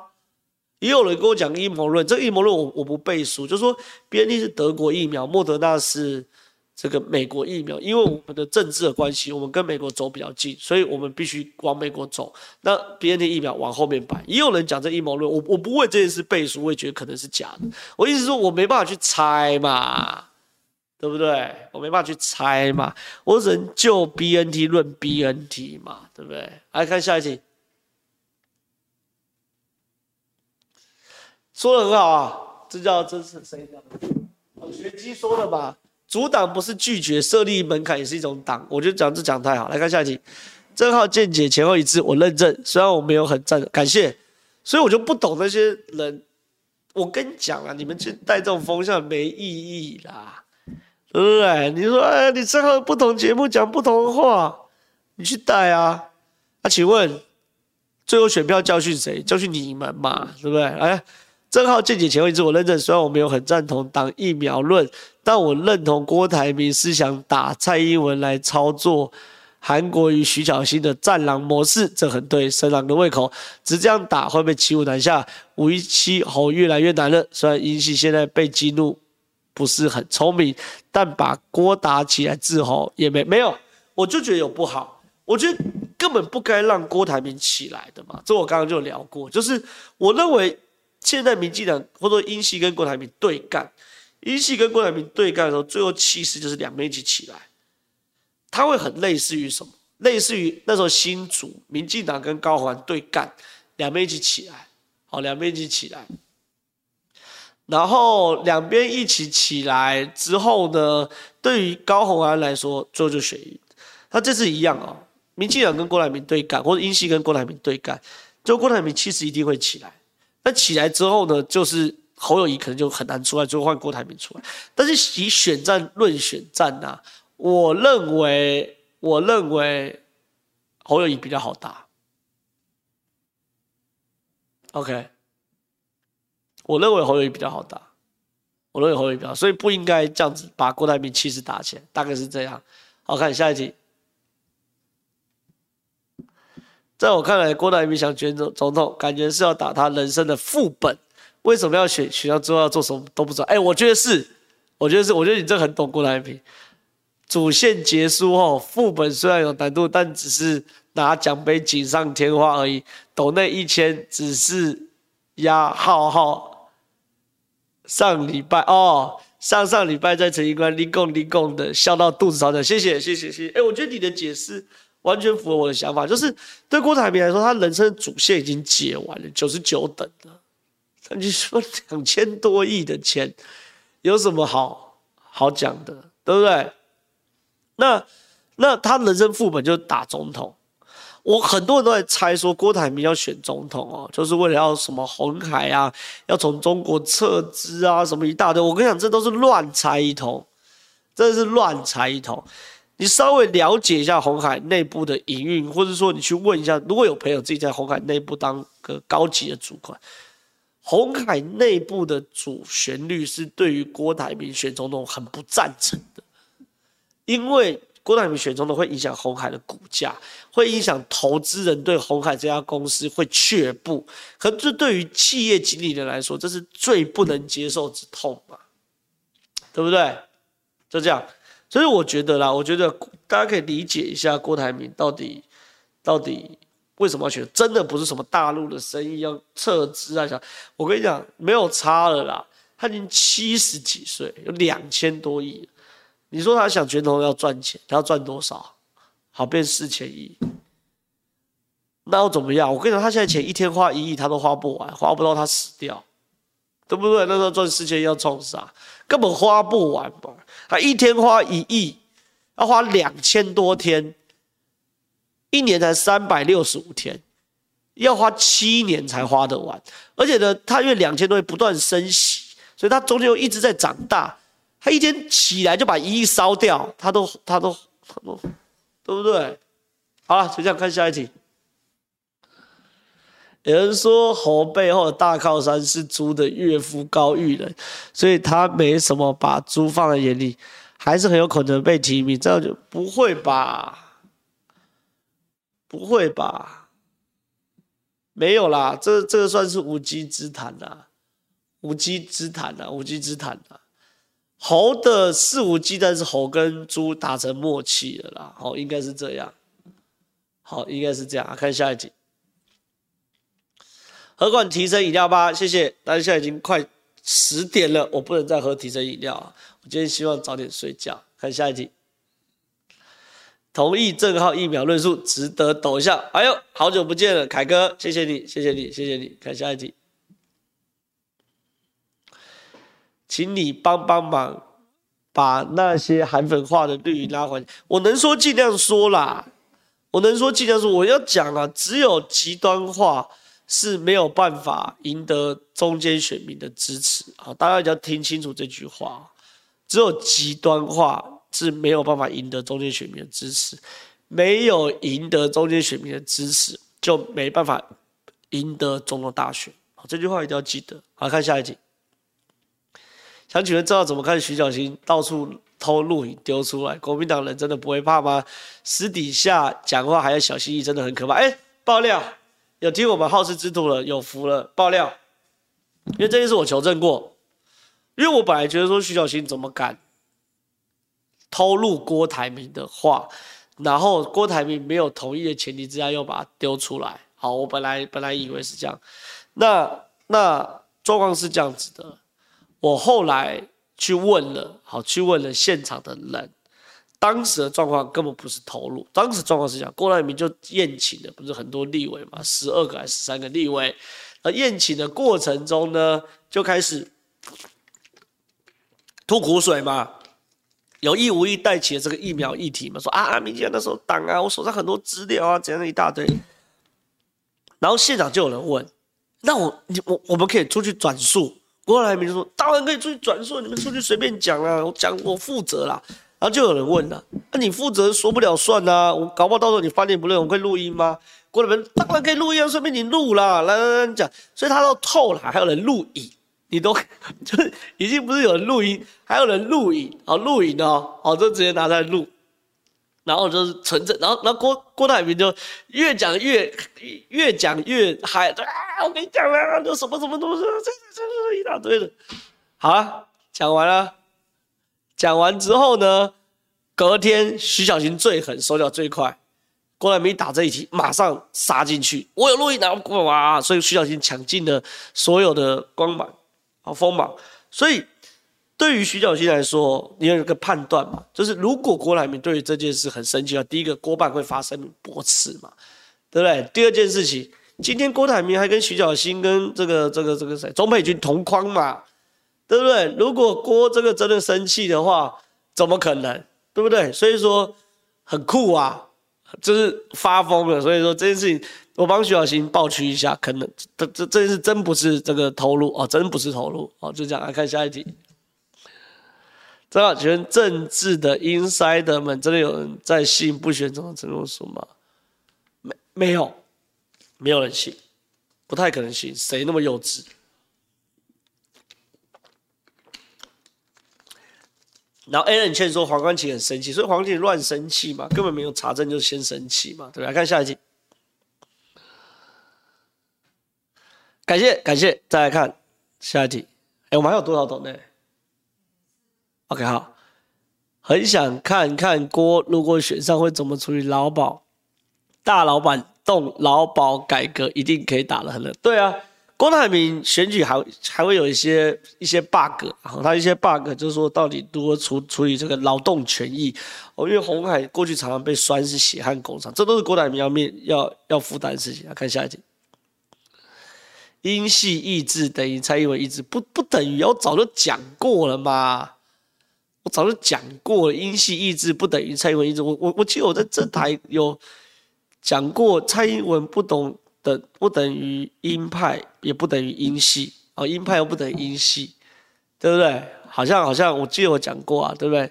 也有人跟我讲阴谋论，这个阴谋论我我不背书，就说 BNT 是德国疫苗，莫德纳是。这个美国疫苗，因为我们的政治的关系，我们跟美国走比较近，所以我们必须往美国走。那 BNT 疫苗往后面摆，也有人讲这阴谋论，我我不为这件事背书，我也觉得可能是假的。我意思说，我没办法去猜嘛，对不对？我没办法去猜嘛，我只能就 BNT 论 BNT 嘛，对不对？来看下一题，说的很好啊，这叫这是谁的？学基说的吧。阻挡不是拒绝，设立门槛也是一种挡。我觉得讲这讲太好，来看下一题。正浩见解前后一致，我认证。虽然我没有很赞，感谢。所以我就不懂那些人。我跟你讲啊，你们去带这种风向没意义啦，对不对？你说，哎，你正皓不同节目讲不同的话，你去带啊。那、啊、请问，最后选票教训谁？教训你们嘛，对不对？哎。正皓见解前后一致，我认证。虽然我没有很赞同挡疫苗论，但我认同郭台铭是想打蔡英文来操作韩国与、徐巧芯的战狼模式，这很对深狼的胃口。只这样打会被骑虎难下，五一七侯越来越难了。虽然英系现在被激怒不是很聪明，但把郭打起来治侯也没没有，我就觉得有不好。我觉得根本不该让郭台铭起来的嘛。这我刚刚就聊过，就是我认为。现在民进党或者说英系跟郭台铭对干，英系跟郭台铭对干的时候，最后气势就是两边一起起来。他会很类似于什么？类似于那时候新竹民进党跟高环对干，两边一起起来，好，两边一起起来。然后两边一起起来之后呢，对于高虹安来说，最后就选赢。他这次一样哦，民进党跟郭台铭对干，或者英系跟郭台铭对干，就郭台铭气势一定会起来。那起来之后呢，就是侯友谊可能就很难出来，最后换郭台铭出来。但是以选战论选战、啊，我认为，我认为侯友谊比较好打。OK，我认为侯友谊比较好打，我认为侯友谊比较好，所以不应该这样子把郭台铭气势打起来，大概是这样。好，看下一题。在我看来，郭台铭想选总总统，感觉是要打他人生的副本。为什么要选？选到之后要做什么都不知道。哎，我觉得是，我觉得是，我觉得你这很懂郭台铭。主线结束后，副本虽然有难度，但只是拿奖杯锦上添花而已。斗内一千只是压浩浩。上礼拜哦，上上礼拜在陈仪官立功立功的笑到肚子疼，谢谢谢谢谢谢。哎，我觉得你的解释。完全符合我的想法，就是对郭台铭来说，他人生的主线已经解完了，九十九等了。那你说两千多亿的钱，有什么好好讲的，对不对？那那他人生副本就是打总统。我很多人都在猜说郭台铭要选总统哦，就是为了要什么红海啊，要从中国撤资啊，什么一大堆。我跟你讲，这都是乱猜一通，真的是乱猜一通。你稍微了解一下鸿海内部的营运，或者说你去问一下，如果有朋友自己在鸿海内部当个高级的主管，鸿海内部的主旋律是对于郭台铭选总统很不赞成的，因为郭台铭选总统会影响鸿海的股价，会影响投资人对鸿海这家公司会却步。可这对于企业经理人来说，这是最不能接受之痛嘛，对不对？就这样。所以我觉得啦，我觉得大家可以理解一下郭台铭到底到底为什么要选，真的不是什么大陆的生意要撤资啊，想我跟你讲没有差了啦，他已经七十几岁，有两千多亿。你说他想全投要赚钱，他要赚多少？好，变四千亿，那又怎么样？我跟你讲，他现在钱一天花一亿，他都花不完，花不到他死掉，对不对？那时候赚四千亿要冲啥？根本花不完嘛。他一天花一亿，要花两千多天，一年才三百六十五天，要花七年才花得完。而且呢，他因为两千多亿不断升息，所以他中间一直在长大。他一天起来就把一亿烧掉，他都他都他都，对不对？好了，就这样看下一题。有人说侯背后的大靠山是猪的岳父高育仁，所以他没什么把猪放在眼里，还是很有可能被提名。这样就不会吧？不会吧？没有啦，这这个算是无稽之谈啦，无稽之谈啦，无稽之谈啦。猴的肆无忌惮是猴跟猪达成默契了啦，好，应该是这样，好，应该是这样。看下一集，喝罐提神饮料吧，谢谢。但是现在已经快十点了，我不能再喝提神饮料。我今天希望早点睡觉。看下一集，同意郑浩一秒论述，值得抖一下。哎呦，好久不见了，凯哥，谢谢你，谢谢你，谢谢你。看下一集。请你帮帮忙，把那些韩粉化的绿拉回来。我能说尽量说啦，我能说尽量说。我要讲啊，只有极端化是没有办法赢得中间选民的支持啊！大家一定要听清楚这句话，只有极端化是没有办法赢得中间选民的支持，没有赢得中间选民的支持，就没办法赢得总统大选。好，这句话一定要记得。好，看下一集。想请问知道怎么看徐小新到处偷录影丢出来？国民党人真的不会怕吗？私底下讲话还要小心翼翼，真的很可怕。哎，爆料，有听我们好事之徒了，有福了。爆料，因为这件事我求证过，因为我本来觉得说徐小新怎么敢偷录郭台铭的话，然后郭台铭没有同意的前提之下又把它丢出来。好，我本来本来以为是这样，那那状况是这样子的。我后来去问了，好，去问了现场的人，当时的状况根本不是投入，当时状况是这样，郭台铭就宴请的不是很多立委嘛，十二个还是十三个立委，而宴请的过程中呢，就开始吐苦水嘛，有意无意带起了这个疫苗议题嘛，说啊，民进党那时候党啊，我手上很多资料啊，怎样一大堆，然后现场就有人问，那我你我我们可以出去转述。郭台铭就说：“当然可以出去转述，你们出去随便讲啦，我讲我负责啦。”然后就有人问了：“那、啊、你负责说不了算呐、啊？我搞不好到时候你翻脸不认，我会录音吗？”郭台铭当然可以录音啊，顺便你录啦，来来来讲。所以他都透了，还有人录影，你都 就是已经不是有人录音，还有人录影，好录影哦，好就直接拿出来录。然后就是存证，然后然后郭郭台铭就越讲越越讲越嗨，啊！我跟你讲了，就什么什么东西，这这这一大堆的。好了，讲完了，讲完之后呢，隔天徐小新最狠，手脚最快，郭台铭打这一题，马上杀进去。我有录音，然后哇，所以徐小新抢尽了所有的光芒，好锋芒，所以。对于徐小新来说，你有一个判断嘛，就是如果郭台铭对于这件事很生气的话，第一个多半会发生驳斥嘛，对不对？第二件事情，今天郭台铭还跟徐小新跟这个这个这个谁，钟佩君同框嘛，对不对？如果郭这个真的生气的话，怎么可能？对不对？所以说很酷啊，就是发疯了。所以说这件事情，我帮徐小新抱屈一下，可能这这这件事真不是这个偷录哦，真不是偷录哦，就这样来看下一题。张小泉政治的 insider 们，真的有人在信不选总统陈若书吗？没，没有，没有人信，不太可能信，谁那么幼稚？然后 Alan 劝说黄光芹很生气，所以黄光芹乱生气嘛，根本没有查证就先生气嘛，对吧？来看下一题，感谢感谢，再来看下一题。哎，我们还有多少懂呢？OK，好，很想看看郭如果选上会怎么处理劳保，大老板动劳保改革一定可以打得很冷。对啊。郭台铭选举还还会有一些一些 bug，他一些 bug 就是说到底如何处处理这个劳动权益哦，因为鸿海过去常常被酸是血汗工厂，这都是郭台铭要面要要负担的事情。来看下一题，英系意志等于蔡英文意志，不不等于，我早就讲过了嘛，我早就讲过了，英系意志不等于蔡英文意志，我我我记得我在这台有讲过蔡英文不懂。等不等于鹰派，也不等于英系哦，鹰派又不等于英系，对不对？好像好像我记得我讲过啊，对不对？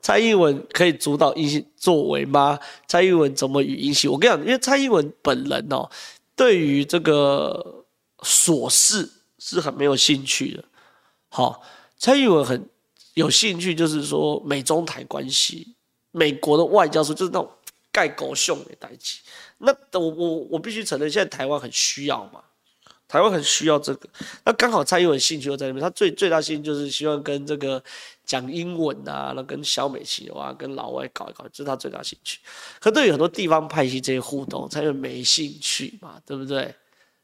蔡英文可以主导英系作为吗？蔡英文怎么与英系？我跟你讲，因为蔡英文本人哦，对于这个琐事是很没有兴趣的。好，蔡英文很有兴趣，就是说美中台关系，美国的外交说就是那种盖狗熊的代志。那我我我必须承认，现在台湾很需要嘛，台湾很需要这个。那刚好蔡英文兴趣又在那边，他最最大兴趣就是希望跟这个讲英文啊，那跟小美琴啊，跟老外搞一搞，这是他最大兴趣。可对于很多地方派系这些互动，蔡英文没兴趣嘛，对不对？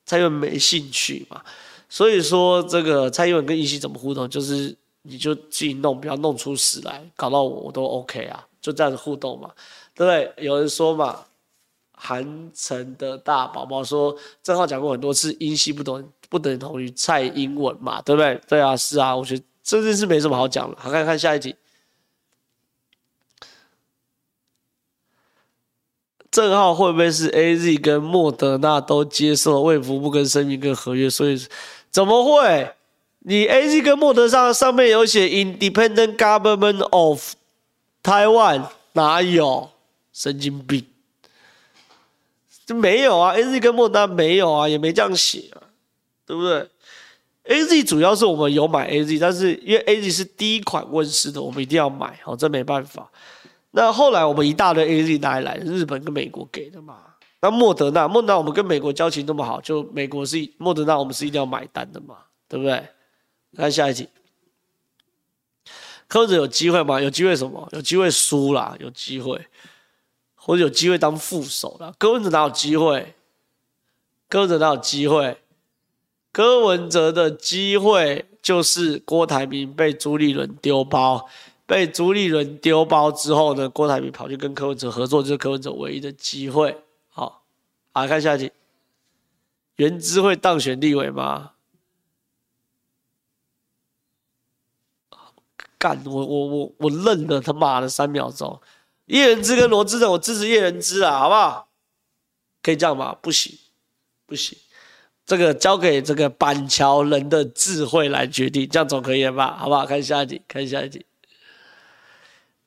蔡英文没兴趣嘛，所以说这个蔡英文跟英系怎么互动，就是你就自己弄，不要弄出屎来，搞到我我都 OK 啊，就这样子互动嘛，对不对？有人说嘛。韩城的大宝宝说：“正浩讲过很多次，英系不等不等同于蔡英文嘛，对不对？对啊，是啊，我觉得这件事没什么好讲的。好，看看下一题。正浩会不会是 AZ 跟莫德纳都接受了卫福部跟生命跟合约？所以怎么会？你 AZ 跟莫德上上面有写 Independent Government of Taiwan，哪有？神经病！”没有啊，A Z 跟莫德没有啊，也没这样写啊，对不对？A Z 主要是我们有买 A Z，但是因为 A Z 是第一款问世的，我们一定要买，哦，这没办法。那后来我们一大堆 A Z 哪里来？日本跟美国给的嘛。那莫德纳，莫德纳我们跟美国交情那么好，就美国是莫德纳，我们是一定要买单的嘛，对不对？看下一题，柯子有机会吗？有机会什么？有机会输啦，有机会。或者有机会当副手了，柯文哲哪有机会？柯文哲哪有机会？柯文哲的机会就是郭台铭被朱立伦丢包，被朱立伦丢包之后呢，郭台铭跑去跟柯文哲合作，就是柯文哲唯一的机会。好，来看下一题，原知会当选立委吗？干，我我我我愣了他妈的三秒钟。叶人之跟罗志正，我支持叶人之啊，好不好？可以这样吗？不行，不行，这个交给这个板桥人的智慧来决定，这样总可以了吧？好不好？看下一题，看下一题。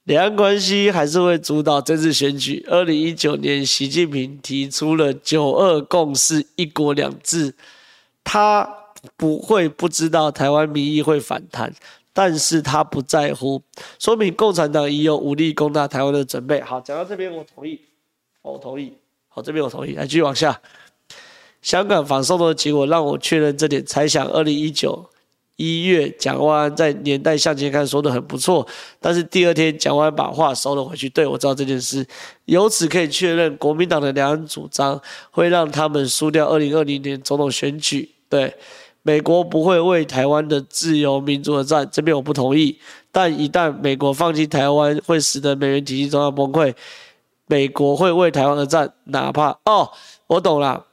两岸关系还是会主导这次选举。二零一九年，习近平提出了“九二共识”、“一国两制”，他不会不知道台湾民意会反弹。但是他不在乎，说明共产党已有武力攻打台湾的准备。好，讲到这边我同意，我同意。好，这边我同意。来继续往下，香港反送中的结果让我确认这点。猜想二零一九一月，蒋万安在年代向前看说得很不错，但是第二天蒋万安把话收了回去。对，我知道这件事，由此可以确认国民党的两岸主张会让他们输掉二零二零年总统选举。对。美国不会为台湾的自由民主而战，这边我不同意。但一旦美国放弃台湾，会使得美元体系中要崩溃。美国会为台湾而战，哪怕哦，我懂了。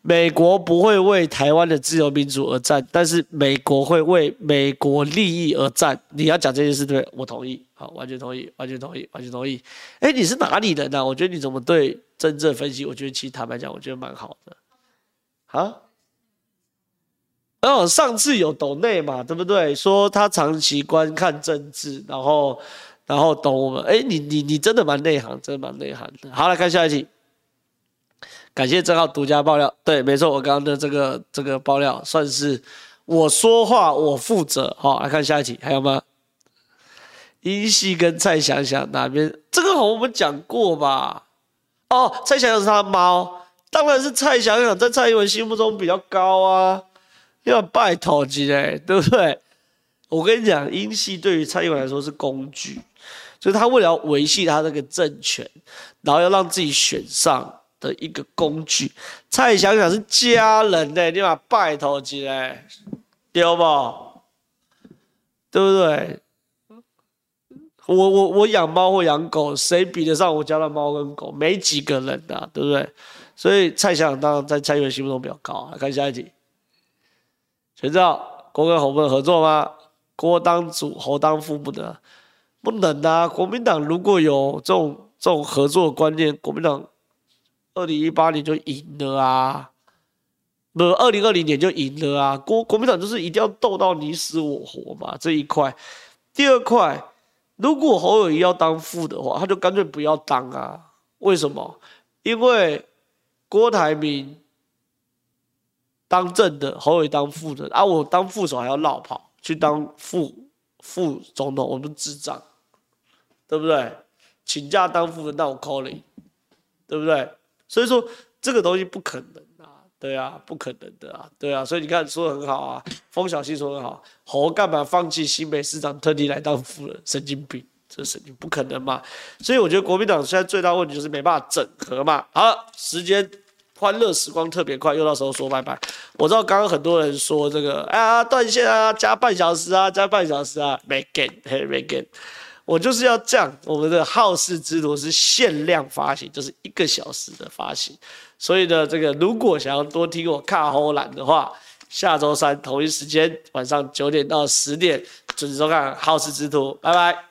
美国不会为台湾的自由民主而战，但是美国会为美国利益而战。你要讲这件事对，我同意，好，完全同意，完全同意，完全同意。哎，你是哪里人呢、啊？我觉得你怎么对政治分析？我觉得其实坦白讲，我觉得蛮好的。啊？哦，上次有抖内嘛，对不对？说他长期观看政治，然后，然后懂我们。哎，你你你真的蛮内行，真的蛮内行的。好，来看下一题。感谢正浩独家爆料。对，没错，我刚刚的这个这个爆料算是我说话我负责。好，来看下一题，还有吗？英系跟蔡想想哪边？这个我们讲过吧？哦，蔡想想是他的猫，当然是蔡想想在蔡英文心目中比较高啊，要拜托级嘞，对不对？我跟你讲，英系对于蔡英文来说是工具，就是他为了维系他这个政权，然后要让自己选上的一个工具。蔡想想是家人嘞，你把拜托级嘞，对不？对不对？我我我养猫或养狗，谁比得上我家的猫跟狗？没几个人的、啊，对不对？所以蔡想想当然在蔡英文心目中比较高啊。看下一题，全照郭跟侯不能合作吗？郭当主，侯当副不能，不能啊！国民党如果有这种这种合作观念，国民党二零一八年就赢了啊，不，二零二零年就赢了啊！国国民党就是一定要斗到你死我活嘛，这一块。第二块。如果侯友宜要当副的话，他就干脆不要当啊？为什么？因为郭台铭当正的，侯伟当副的啊！我当副手还要落跑去当副副总统，我们智障，对不对？请假当副的，那我 calling，对不对？所以说这个东西不可能啊。对啊，不可能的啊，对啊，所以你看说的很好啊，风小新说的很好，侯干嘛放弃新北市长，特地来当副人？神经病，这神经不可能嘛。所以我觉得国民党现在最大问题就是没办法整合嘛。好，时间欢乐时光特别快，又到时候说拜拜。我知道刚刚很多人说这个，哎呀断线啊，加半小时啊，加半小时啊，没给，嘿，没给。我就是要这样，我们的好事之徒是限量发行，就是一个小时的发行。所以呢，这个如果想要多听我卡后懒的话，下周三同一时间晚上九点到十点准时收看好事之徒，拜拜。